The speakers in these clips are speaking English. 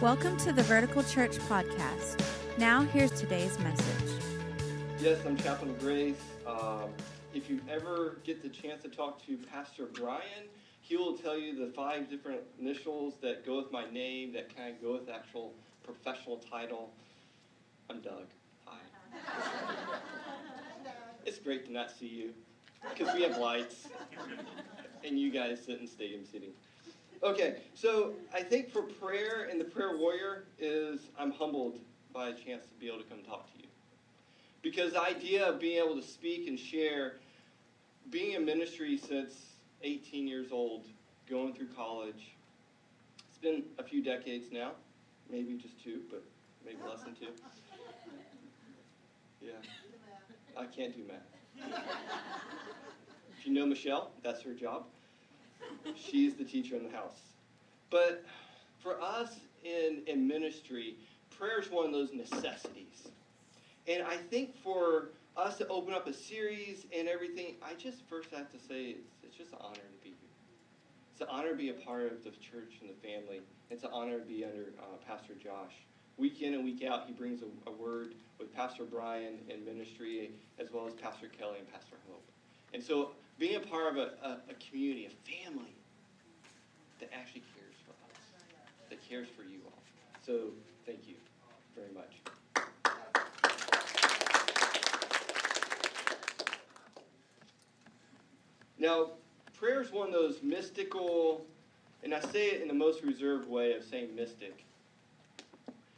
Welcome to the Vertical Church Podcast. Now, here's today's message. Yes, I'm Chaplain Grace. Um, if you ever get the chance to talk to Pastor Brian, he will tell you the five different initials that go with my name, that kind of go with the actual professional title. I'm Doug. Hi. it's great to not see you because we have lights and you guys sit in stadium seating. Okay, so I think for prayer and the prayer warrior is I'm humbled by a chance to be able to come talk to you. Because the idea of being able to speak and share, being in ministry since 18 years old, going through college, it's been a few decades now, maybe just two, but maybe less than two. Yeah, I can't do math. If you know Michelle, that's her job. She's the teacher in the house. But for us in, in ministry, prayer is one of those necessities. And I think for us to open up a series and everything, I just first have to say it's, it's just an honor to be here. It's an honor to be a part of the church and the family. It's an honor to be under uh, Pastor Josh. Week in and week out, he brings a, a word with Pastor Brian in ministry, as well as Pastor Kelly and Pastor Hope. And so being a part of a, a, a community, a family that actually cares for us, that cares for you all. So thank you very much. Now, prayer is one of those mystical, and I say it in the most reserved way of saying mystic,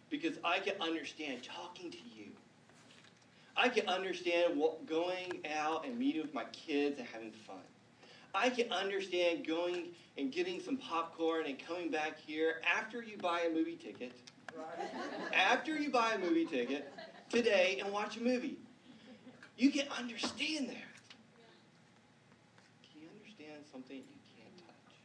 because I can understand talking to you. I can understand what, going out and meeting with my kids and having fun. I can understand going and getting some popcorn and coming back here after you buy a movie ticket. Right. After you buy a movie ticket today and watch a movie. You can understand that. Can you understand something you can't touch?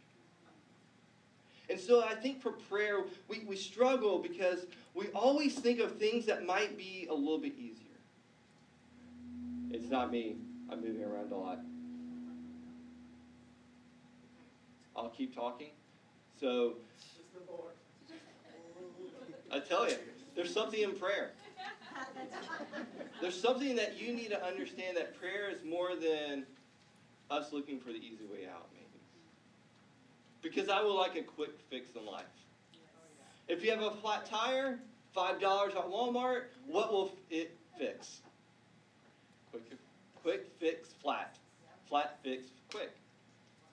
And so I think for prayer, we, we struggle because we always think of things that might be a little bit easier. It's not me. I'm moving around a lot. I'll keep talking. So, I tell you, there's something in prayer. There's something that you need to understand that prayer is more than us looking for the easy way out, maybe. Because I would like a quick fix in life. If you have a flat tire, $5 at Walmart, what will it fix? Quick, fix flat. Flat fix quick.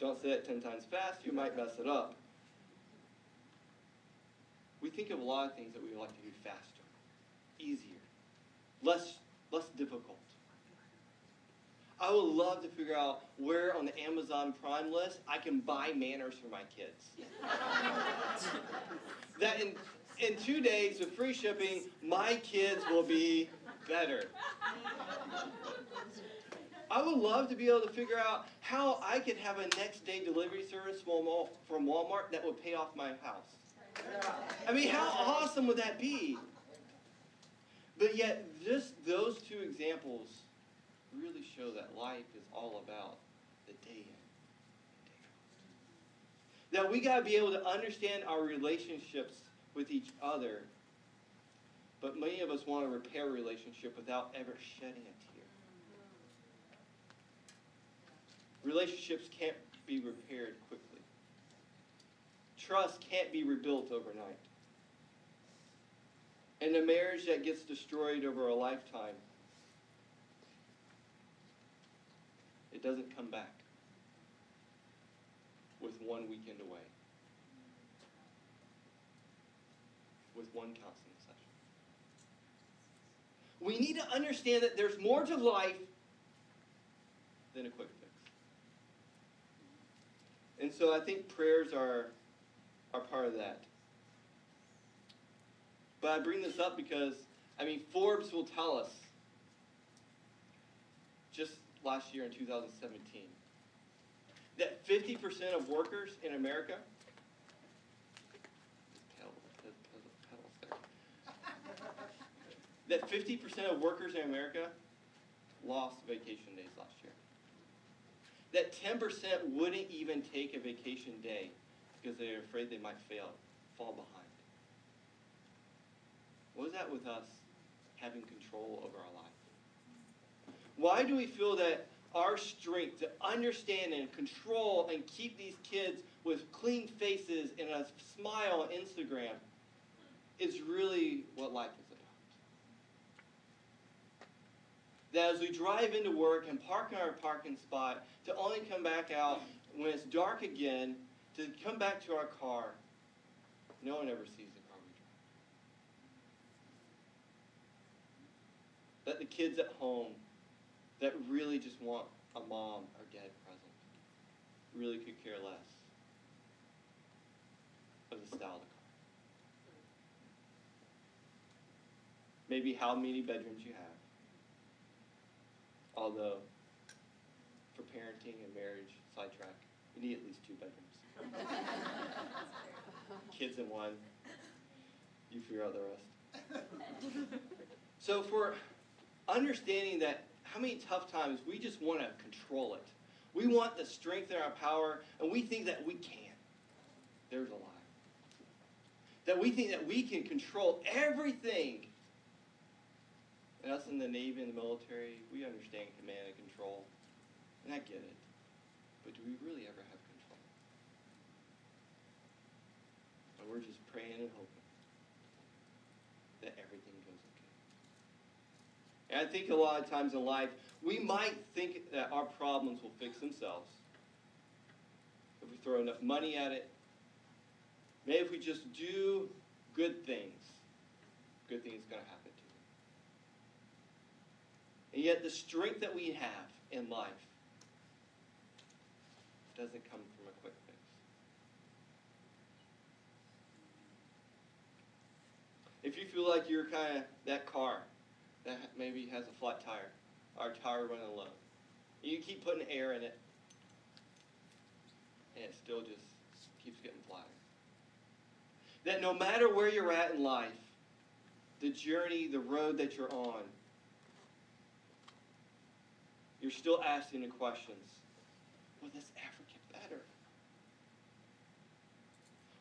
Don't say it 10 times fast, you might mess it up. We think of a lot of things that we would like to do faster, easier, less, less difficult. I would love to figure out where on the Amazon Prime list I can buy manners for my kids. that in, in two days with free shipping, my kids will be better. I would love to be able to figure out how I could have a next day delivery service from Walmart that would pay off my house. I mean, how awesome would that be? But yet, just those two examples really show that life is all about the day in. That we got to be able to understand our relationships with each other, but many of us want to repair a relationship without ever shedding a Relationships can't be repaired quickly. Trust can't be rebuilt overnight. And a marriage that gets destroyed over a lifetime, it doesn't come back with one weekend away, with one counseling session. We need to understand that there's more to life than a quick. And so I think prayers are, are part of that. But I bring this up because, I mean, Forbes will tell us just last year in 2017 that 50% of workers in America that 50% of workers in America lost vacation days last year. That 10% wouldn't even take a vacation day because they're afraid they might fail, fall behind. What is that with us having control over our life? Why do we feel that our strength to understand and control and keep these kids with clean faces and a smile on Instagram is really what life is about? That as we drive into work and park in our parking spot, to only come back out when it's dark again, to come back to our car, no one ever sees the car we drive. That the kids at home that really just want a mom or dad present really could care less of the style of the car. Maybe how many bedrooms you have. Although, for parenting and marriage, sidetrack, you need at least two bedrooms. Kids in one, you figure out the rest. So, for understanding that how many tough times we just want to control it, we want the strength in our power, and we think that we can. There's a lie. That we think that we can control everything and us in the Navy and the military, we understand command and control. And I get it. But do we really ever have control? And we're just praying and hoping that everything goes okay. And I think a lot of times in life, we might think that our problems will fix themselves if we throw enough money at it. Maybe if we just do good things, good things are going to happen. And yet, the strength that we have in life doesn't come from a quick fix. If you feel like you're kind of that car that maybe has a flat tire, or tire running low, you keep putting air in it, and it still just keeps getting flatter. That no matter where you're at in life, the journey, the road that you're on, you're still asking the questions Will this ever get better?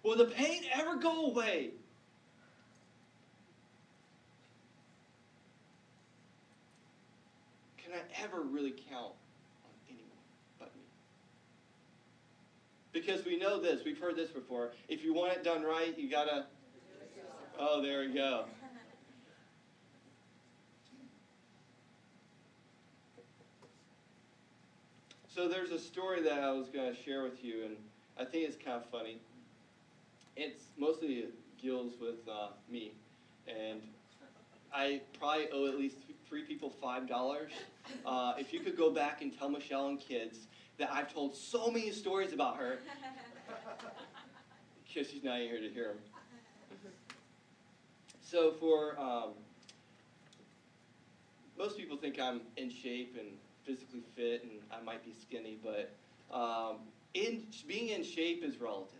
Will the pain ever go away? Can I ever really count on anyone but me? Because we know this, we've heard this before. If you want it done right, you gotta. Oh, there we go. So there's a story that I was going to share with you, and I think it's kind of funny. It's mostly deals with uh, me, and I probably owe at least three people five dollars. Uh, if you could go back and tell Michelle and kids that I've told so many stories about her, because she's not here to hear them. So for um, most people think I'm in shape and physically fit and I might be skinny, but um, in being in shape is relative.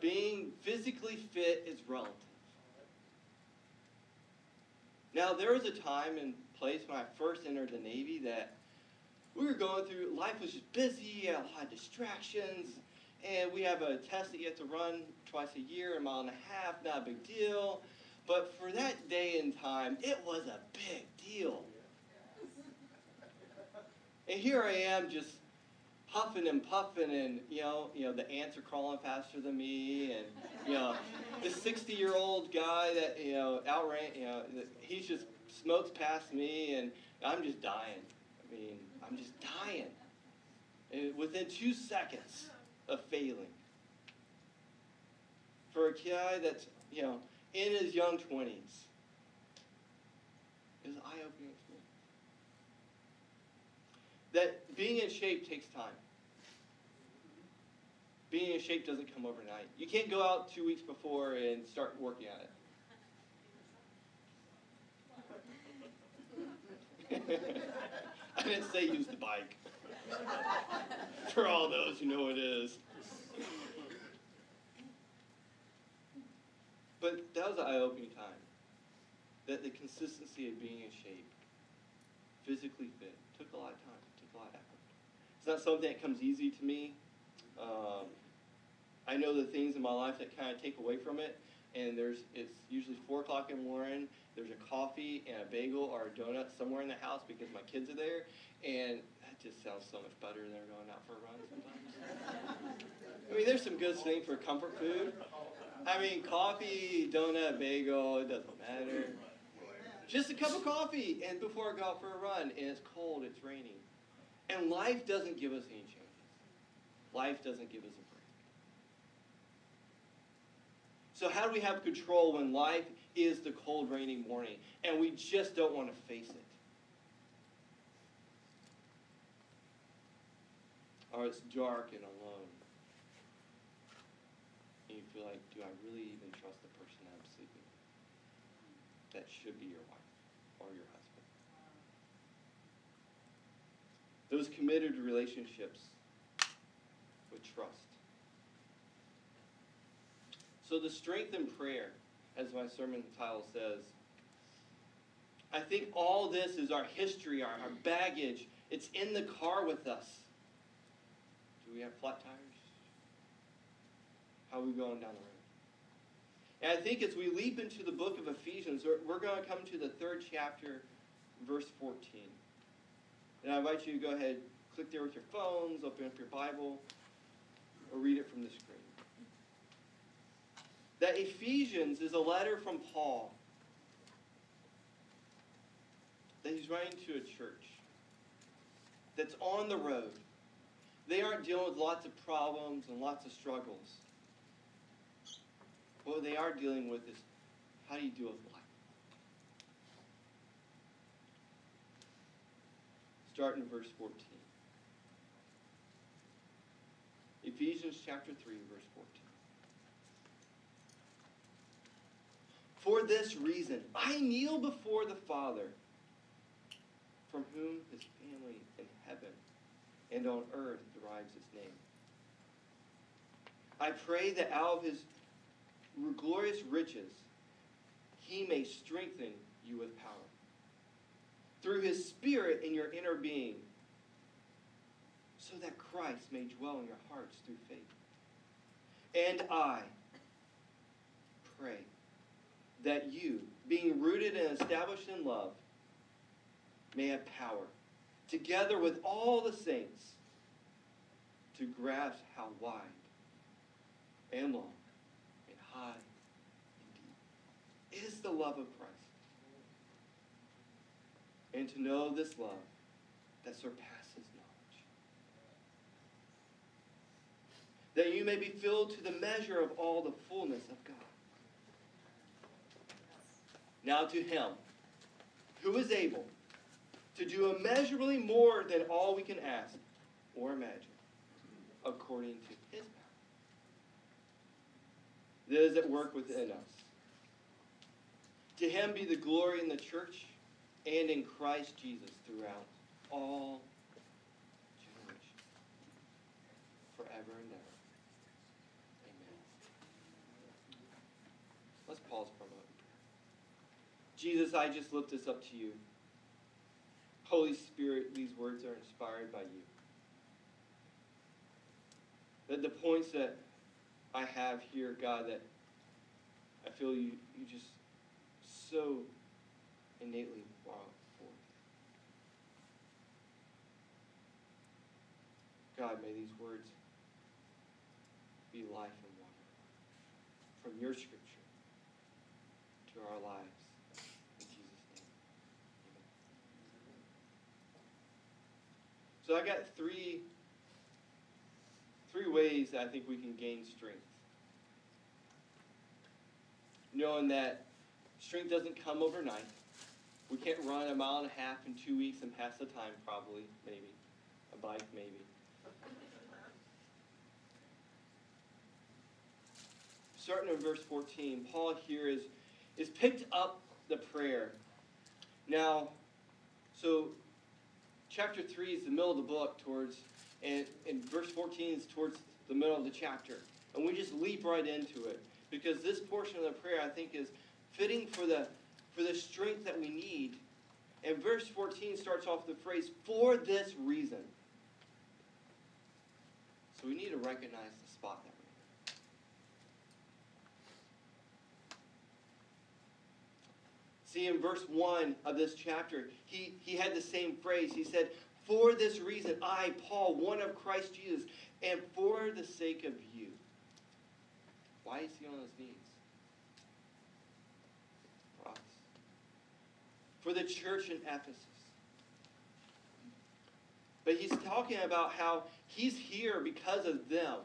Being physically fit is relative. Now, there was a time and place when I first entered the Navy that we were going through, life was just busy, a lot of distractions, and we have a test that you have to run twice a year, a mile and a half, not a big deal. But for that day and time, it was a big deal. And here I am just huffing and puffing and you know, you know, the ants are crawling faster than me and you know, the 60 year old guy that, you know, outran you know, he's just smokes past me and I'm just dying. I mean, I'm just dying. And within two seconds of failing. For a guy that's, you know, in his young 20s. It was eye opening to me. That being in shape takes time. Being in shape doesn't come overnight. You can't go out two weeks before and start working at it. I didn't say use the bike. For all those who know it is. But that was an eye-opening time. That the consistency of being in shape, physically fit, took a lot of time, took a lot of effort. It's not something that comes easy to me. Um, I know the things in my life that kind of take away from it. And there's it's usually four o'clock in the morning. There's a coffee and a bagel or a donut somewhere in the house because my kids are there, and that just sounds so much better than going out for a run sometimes. I mean, there's some good things for comfort food. I mean, coffee, donut, bagel, it doesn't matter. Just a cup of coffee, and before I go out for a run, and it's cold, it's raining. And life doesn't give us any chances. Life doesn't give us a break. So, how do we have control when life is the cold, rainy morning and we just don't want to face it? Or it's dark and alone. Feel like, do I really even trust the person I'm sleeping with? That should be your wife or your husband. Those committed relationships with trust. So, the strength in prayer, as my sermon title says, I think all this is our history, our, our baggage. It's in the car with us. Do we have flat tires? How we going down the road? And I think as we leap into the book of Ephesians, we're, we're going to come to the third chapter, verse 14. And I invite you to go ahead, click there with your phones, open up your Bible, or read it from the screen that Ephesians is a letter from Paul that he's writing to a church that's on the road. They aren't dealing with lots of problems and lots of struggles. What they are dealing with is how do you deal with life? Start in verse 14. Ephesians chapter 3, verse 14. For this reason, I kneel before the Father, from whom his family in heaven and on earth derives its name. I pray that out of his glorious riches, he may strengthen you with power. Through his Spirit in your inner being, so that Christ may dwell in your hearts through faith. And I pray that you, being rooted and established in love, may have power, together with all the saints, to grasp how wide and long high and deep is the love of Christ. And to know this love that surpasses knowledge. That you may be filled to the measure of all the fullness of God. Now to him who is able to do immeasurably more than all we can ask or imagine, according to that is at work within us. To him be the glory in the church and in Christ Jesus throughout all generations, forever and ever. Amen. Let's pause for a moment. Jesus, I just lift this up to you. Holy Spirit, these words are inspired by you. That the points that I have here, God, that I feel you, you just so innately brought forth. God, may these words be life and water from your scripture to our lives. In Jesus' name. Amen. So I got three three ways that I think we can gain strength. Knowing that strength doesn't come overnight. We can't run a mile and a half in two weeks and pass the time, probably, maybe. A bike, maybe. Starting in verse 14, Paul here is, is picked up the prayer. Now, so chapter 3 is the middle of the book towards and, and verse 14 is towards the middle of the chapter. And we just leap right into it because this portion of the prayer, I think, is fitting for the, for the strength that we need. And verse 14 starts off the phrase, for this reason. So we need to recognize the spot that we're in. See, in verse 1 of this chapter, he, he had the same phrase. He said, for this reason, I, Paul, one of Christ Jesus, and for the sake of you. Why is he on his knees? For us. For the church in Ephesus. But he's talking about how he's here because of them.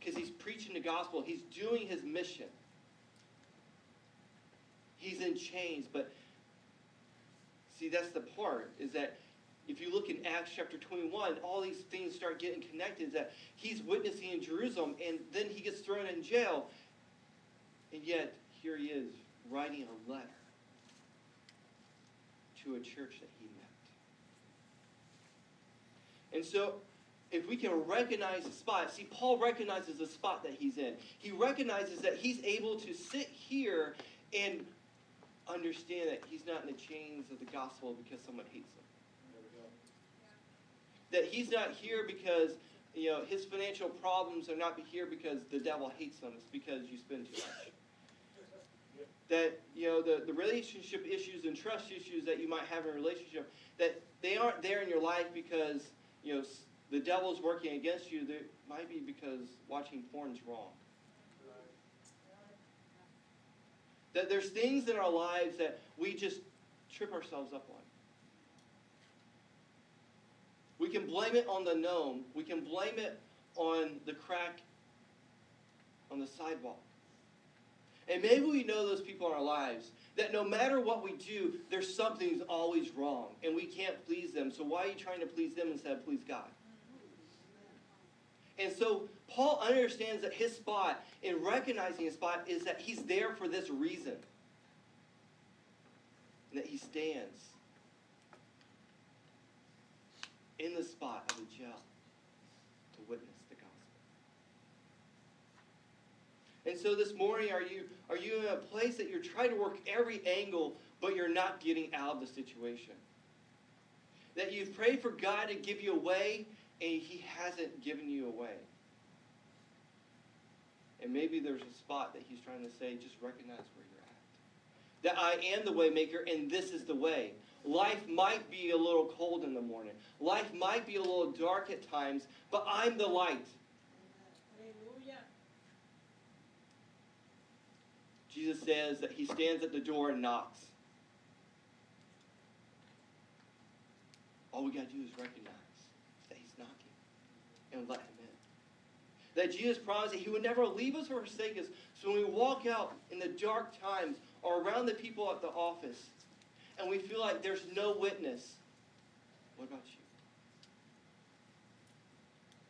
Because he's preaching the gospel. He's doing his mission. He's in chains. But see, that's the part, is that if you look in Acts chapter 21, all these things start getting connected. That he's witnessing in Jerusalem, and then he gets thrown in jail. And yet, here he is writing a letter to a church that he met. And so, if we can recognize the spot, see, Paul recognizes the spot that he's in. He recognizes that he's able to sit here and understand that he's not in the chains of the gospel because someone hates him that he's not here because you know his financial problems are not here because the devil hates him. It's because you spend too much. That you know the, the relationship issues and trust issues that you might have in a relationship that they aren't there in your life because you know the devil's working against you. They might be because watching porn's wrong. That there's things in our lives that we just trip ourselves up on. We can blame it on the gnome. We can blame it on the crack on the sidewalk. And maybe we know those people in our lives that no matter what we do, there's something's always wrong and we can't please them. So why are you trying to please them instead of please God? And so Paul understands that his spot in recognizing his spot is that he's there for this reason. And that he stands in the spot of the jail to witness the gospel. And so this morning, are you, are you in a place that you're trying to work every angle, but you're not getting out of the situation? That you've prayed for God to give you a way, and He hasn't given you a way. And maybe there's a spot that He's trying to say, just recognize where you're at. That I am the way maker, and this is the way. Life might be a little cold in the morning. Life might be a little dark at times, but I'm the light. Hallelujah. Jesus says that he stands at the door and knocks. All we got to do is recognize that he's knocking and let him in. That Jesus promised that he would never leave us or forsake us. So when we walk out in the dark times or around the people at the office, and we feel like there's no witness, what about you?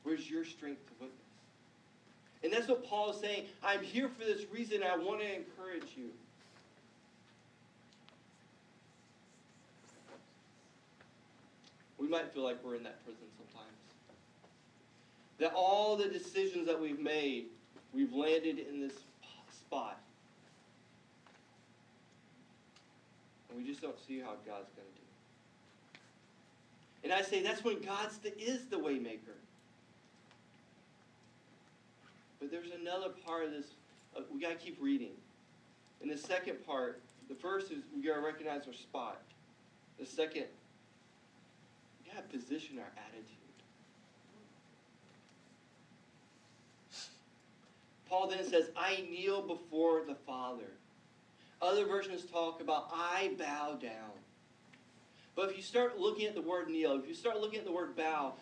Where's your strength to witness? And that's what Paul is saying. I'm here for this reason. I want to encourage you. We might feel like we're in that prison sometimes. That all the decisions that we've made, we've landed in this spot. And we just don't see how God's going to do it. And I say that's when God is the waymaker. But there's another part of this. Uh, we got to keep reading. In the second part, the first is we got to recognize our spot. The second, we got to position our attitude. Paul then says, I kneel before the Father. Other versions talk about I bow down. But if you start looking at the word kneel, if you start looking at the word bow,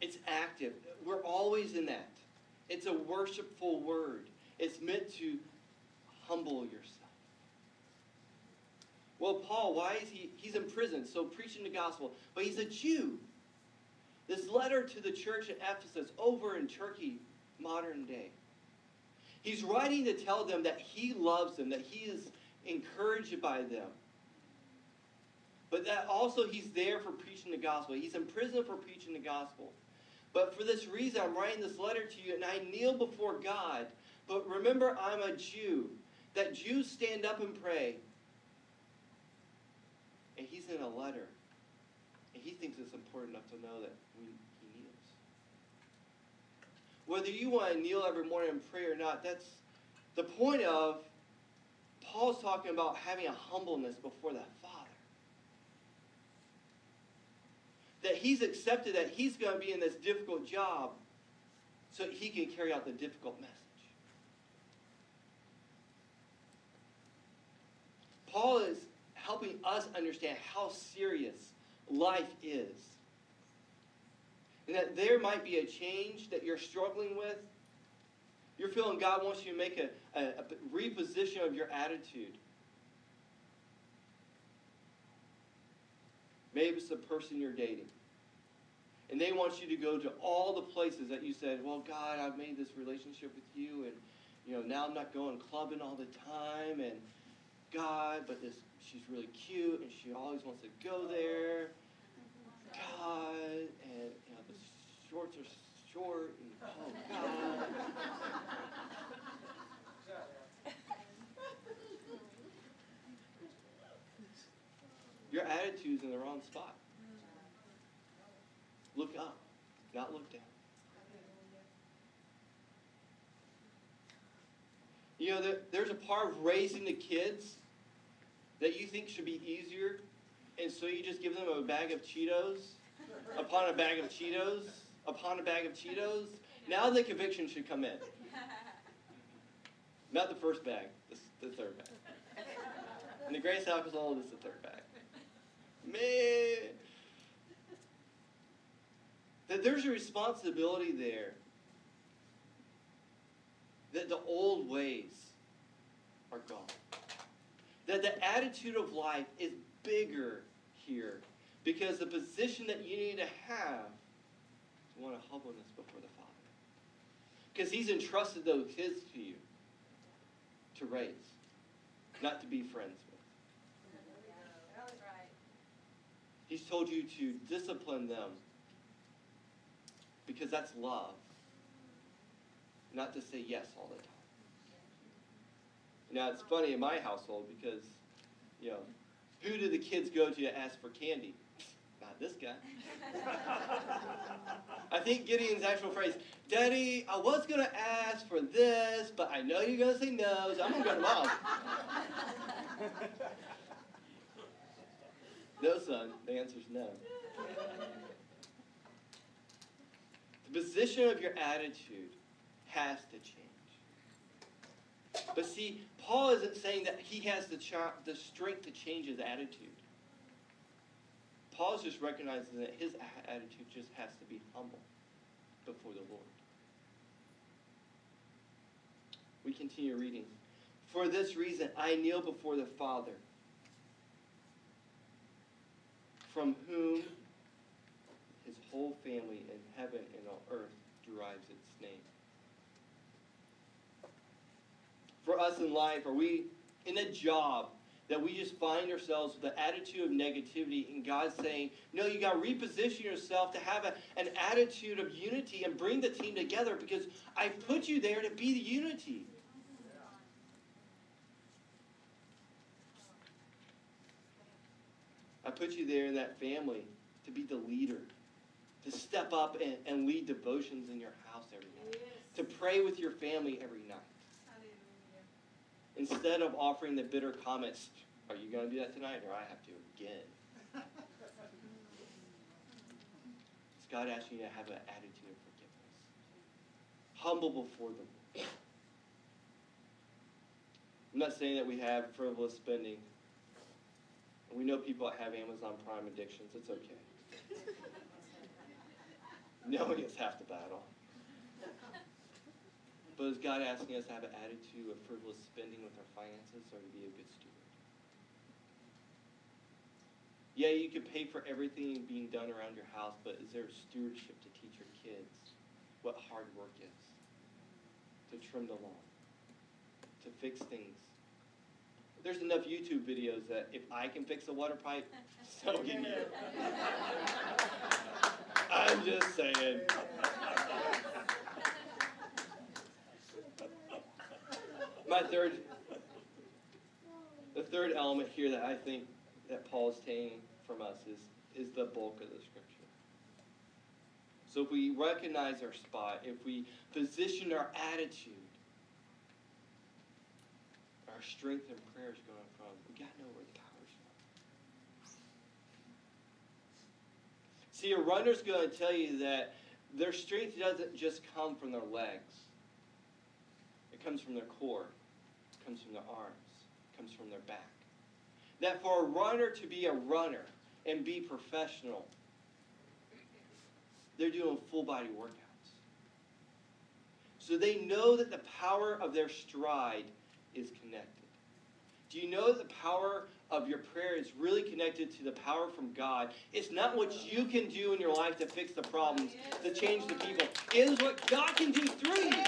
it's active. We're always in that. It's a worshipful word. It's meant to humble yourself. Well, Paul, why is he? He's in prison, so preaching the gospel. But he's a Jew. This letter to the church at Ephesus over in Turkey, modern day. He's writing to tell them that he loves them, that he is encouraged by them. But that also he's there for preaching the gospel. He's in prison for preaching the gospel. But for this reason, I'm writing this letter to you, and I kneel before God. But remember, I'm a Jew. That Jews stand up and pray. And he's in a letter. And he thinks it's important enough to know that we, he kneels. Whether you want to kneel every morning and pray or not, that's the point of Paul's talking about having a humbleness before the Father. That he's accepted that he's going to be in this difficult job so he can carry out the difficult message. Paul is helping us understand how serious life is. And that there might be a change that you're struggling with. You're feeling God wants you to make a, a, a reposition of your attitude. Maybe it's the person you're dating. And they want you to go to all the places that you said, well, God, I've made this relationship with you, and you know now I'm not going clubbing all the time, and God, but this she's really cute, and she always wants to go there. God, and you know the shorts are short, and oh God. Your attitude's in the wrong spot. Look up, not look down. You know, there, there's a part of raising the kids that you think should be easier, and so you just give them a bag of Cheetos upon a bag of Cheetos upon a bag of Cheetos. Now the conviction should come in. Not the first bag, the, the third bag. And the Grace alcohol is the third bag. Man. That there's a responsibility there. That the old ways are gone. That the attitude of life is bigger here. Because the position that you need to have is one of humbleness before the Father. Because He's entrusted those kids to you to raise, not to be friends with. He's told you to discipline them because that's love, not to say yes all the time. Now, it's funny in my household because, you know, who do the kids go to to ask for candy? Not this guy. I think Gideon's actual phrase, Daddy, I was going to ask for this, but I know you're going to say no, so I'm going to go to mom. no, son. The answer is no. The position of your attitude has to change. But see, Paul isn't saying that he has the, the strength to change his attitude. Paul's just recognizing that his attitude just has to be humble before the Lord. We continue reading. For this reason, I kneel before the Father, from whom his whole family in heaven and on earth derives its name. For us in life, are we in a job that we just find ourselves with an attitude of negativity and God saying, no, you got to reposition yourself to have a, an attitude of unity and bring the team together because I put you there to be the unity. Put you there in that family to be the leader, to step up and, and lead devotions in your house every night, yes. to pray with your family every night instead of offering the bitter comments, are you going to do that tonight or I have to again? God asking you to have an attitude of forgiveness? Humble before the Lord. I'm not saying that we have frivolous spending. We know people that have Amazon Prime addictions. It's okay. Knowing it's half the battle. But is God asking us to have an attitude of frivolous spending with our finances or to be a good steward? Yeah, you can pay for everything being done around your house, but is there stewardship to teach your kids what hard work is? To trim the lawn, to fix things. There's enough YouTube videos that if I can fix a water pipe, so can you. I'm just saying. my third, the third element here that I think that Paul is taking from us is, is the bulk of the scripture. So if we recognize our spot, if we position our attitude, our strength in prayer is going from, we got to know where the power's from. See, a runner's going to tell you that their strength doesn't just come from their legs. It comes from their core. It comes from their arms. It comes from their back. That for a runner to be a runner and be professional, they're doing full body workouts. So they know that the power of their stride is connected. Do you know the power of your prayer is really connected to the power from God? It's not what you can do in your life to fix the problems, to change the people. It is what God can do through you.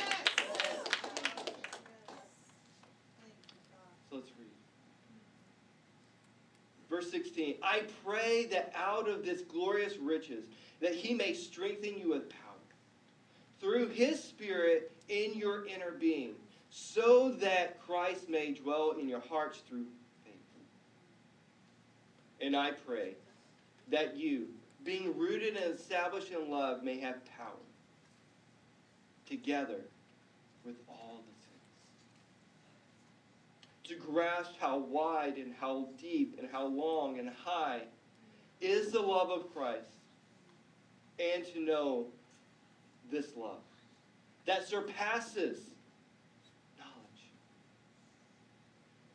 So let's read. Verse 16 I pray that out of this glorious riches, that he may strengthen you with power through his spirit in your inner being so that Christ may dwell in your hearts through faith. And I pray that you, being rooted and established in love, may have power together with all the saints. To grasp how wide and how deep and how long and high is the love of Christ, and to know this love that surpasses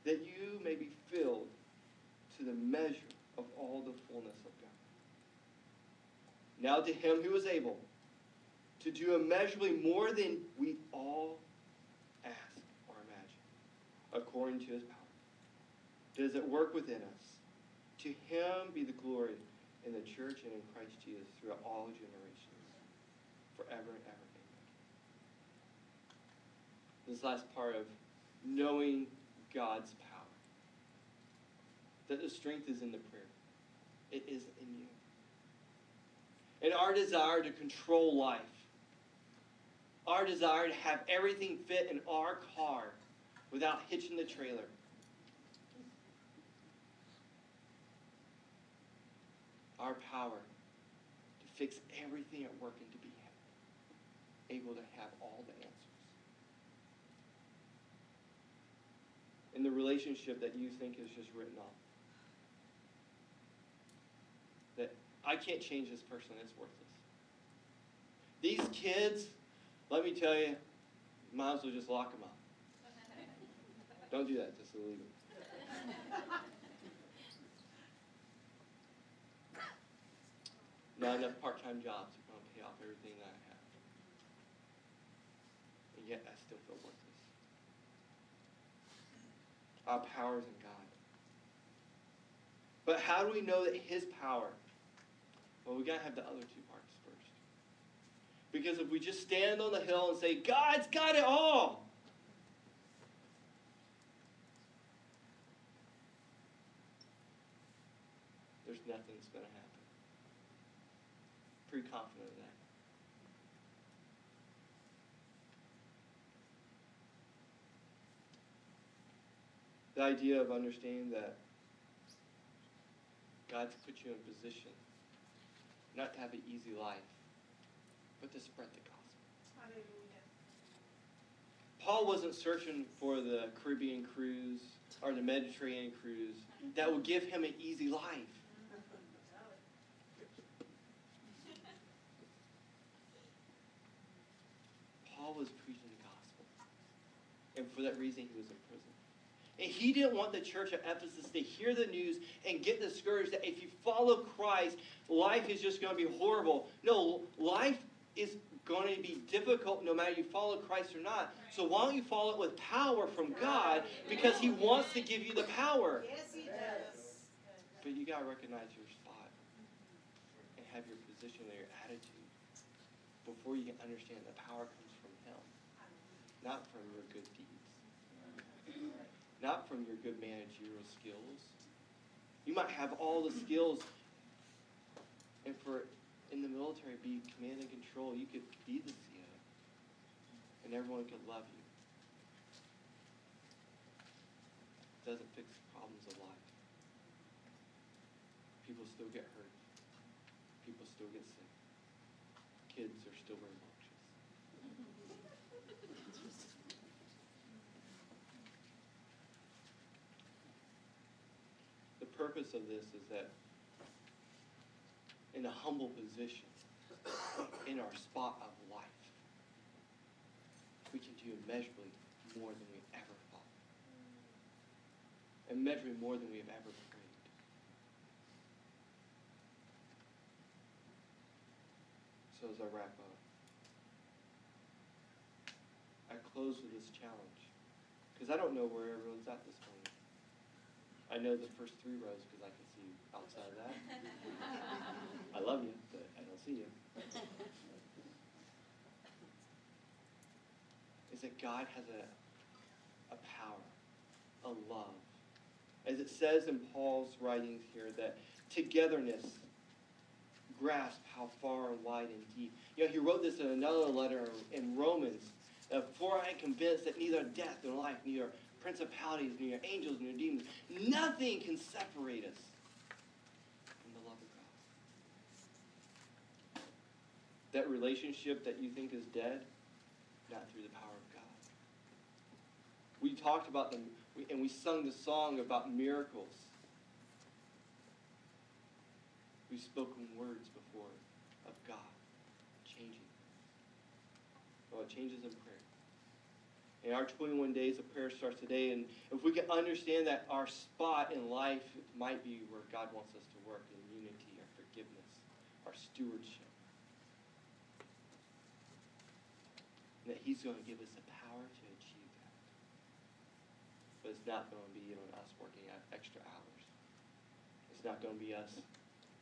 that may be filled to the measure of all the fullness of God. Now to him who is able to do immeasurably more than we all ask or imagine, according to his power. Does it work within us? To him be the glory in the church and in Christ Jesus throughout all generations, forever and ever. This last part of knowing God's power. That the strength is in the prayer, it is in you. And our desire to control life, our desire to have everything fit in our car without hitching the trailer. Our power to fix everything at work and to be able to have all the answers. in the relationship that you think is just written off. That I can't change this person, it's worthless. These kids, let me tell you, might as well just lock them up. Don't do that, Just it's illegal. Not enough part time jobs are going to pay off everything that I have. And yet I still feel worthless. Our power is in God. But how do we know that His power? Well, we got to have the other two parts first. Because if we just stand on the hill and say, God's got it all, there's nothing that's going to happen. Pretty confident of that. the idea of understanding that God's put you in position not to have an easy life, but to spread the gospel. Hallelujah. Paul wasn't searching for the Caribbean cruise or the Mediterranean cruise that would give him an easy life. Paul was preaching the gospel. And for that reason, he was prison. And he didn't want the church of Ephesus to hear the news and get discouraged that if you follow Christ, life is just going to be horrible. No, life is going to be difficult no matter you follow Christ or not. So why don't you follow it with power from God because he wants to give you the power. Yes, he does. But you got to recognize your spot and have your position and your attitude before you can understand the power comes from him, not from your good deeds not from your good managerial skills. You might have all the skills, and for in the military, be command and control. You could be the CO, and everyone could love you. It doesn't fix the problems of life. People still get hurt. People still get sick. Kids are still of this is that in a humble position, in our spot of life, we can do immeasurably more than we ever thought. Immeasurably more than we have ever prayed. So as I wrap up, I close with this challenge. Because I don't know where everyone's at this. I know the first three rows because I can see you outside of that. I love you, but I don't see you. Is that God has a, a power, a love. As it says in Paul's writings here, that togetherness grasp how far and wide and deep. You know, he wrote this in another letter in Romans. For I am convinced that neither death nor life, neither principalities, neither angels, nor demons, nothing can separate us from the love of God. That relationship that you think is dead, not through the power of God. We talked about them, and we sung the song about miracles. We've spoken words before of God changing. Well, it changes in prayer. And our 21 days of prayer starts today. And if we can understand that our spot in life might be where God wants us to work in unity, our forgiveness, our stewardship. And that He's going to give us the power to achieve that. But it's not going to be on us working extra hours. It's not going to be us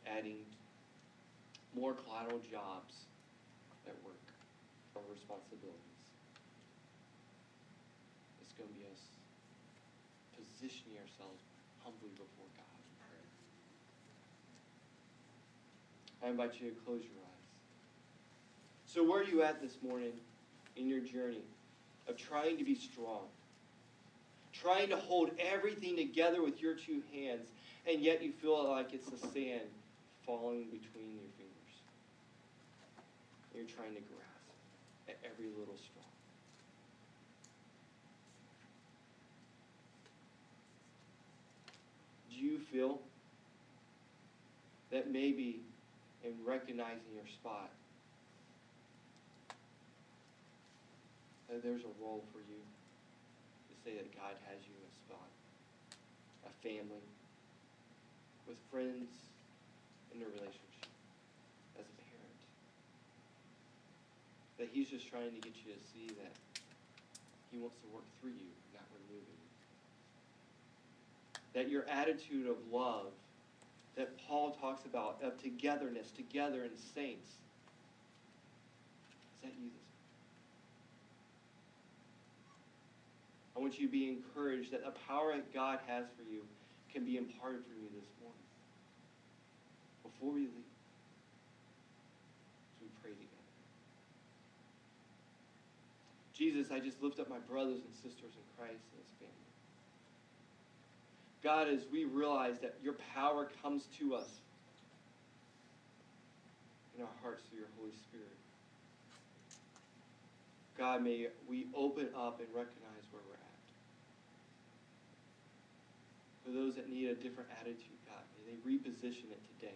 adding more collateral jobs at work or responsibilities. It's going to be us positioning ourselves humbly before God in prayer. I invite you to close your eyes. So, where are you at this morning in your journey of trying to be strong? Trying to hold everything together with your two hands, and yet you feel like it's the sand falling between your fingers. You're trying to grasp at every little straw. You feel that maybe in recognizing your spot, that there's a role for you to say that God has you in a spot, a family, with friends, in a relationship as a parent. That he's just trying to get you to see that he wants to work through you. That your attitude of love that Paul talks about, of togetherness, together in saints, is that you I want you to be encouraged that the power that God has for you can be imparted for you this morning before we leave, we pray together. Jesus, I just lift up my brothers and sisters in Christ and his family. God, as we realize that your power comes to us in our hearts through your Holy Spirit. God, may we open up and recognize where we're at. For those that need a different attitude, God, may they reposition it today.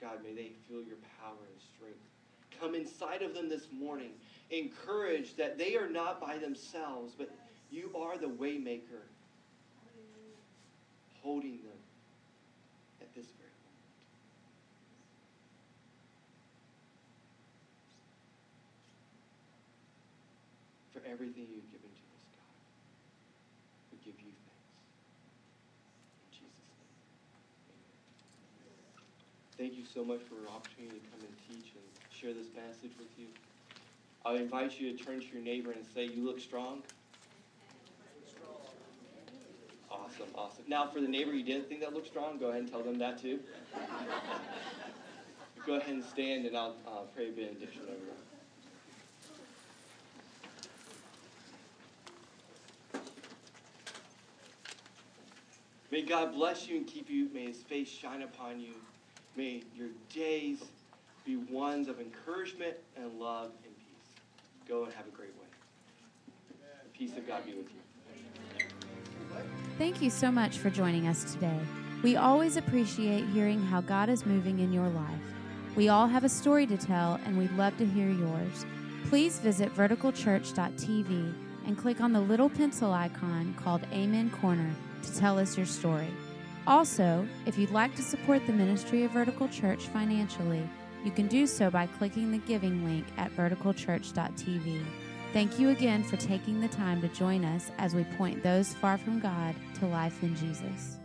God, may they feel your power and strength. Come inside of them this morning. Encourage that they are not by themselves, but you are the waymaker, holding them at this very moment. For everything you've given to us, God, we give you thanks. In Jesus' name, amen. Thank you so much for an opportunity to come and teach and share this message with you. I invite you to turn to your neighbor and say, You look strong. Awesome, awesome. Now, for the neighbor you didn't think that looked strong, go ahead and tell them that too. go ahead and stand and I'll uh, pray a benediction over you. May God bless you and keep you. May his face shine upon you. May your days be ones of encouragement and love and peace. Go and have a great way. Peace of God be with you. Thank you so much for joining us today. We always appreciate hearing how God is moving in your life. We all have a story to tell, and we'd love to hear yours. Please visit verticalchurch.tv and click on the little pencil icon called Amen Corner to tell us your story. Also, if you'd like to support the ministry of Vertical Church financially, you can do so by clicking the giving link at verticalchurch.tv. Thank you again for taking the time to join us as we point those far from God to life in Jesus.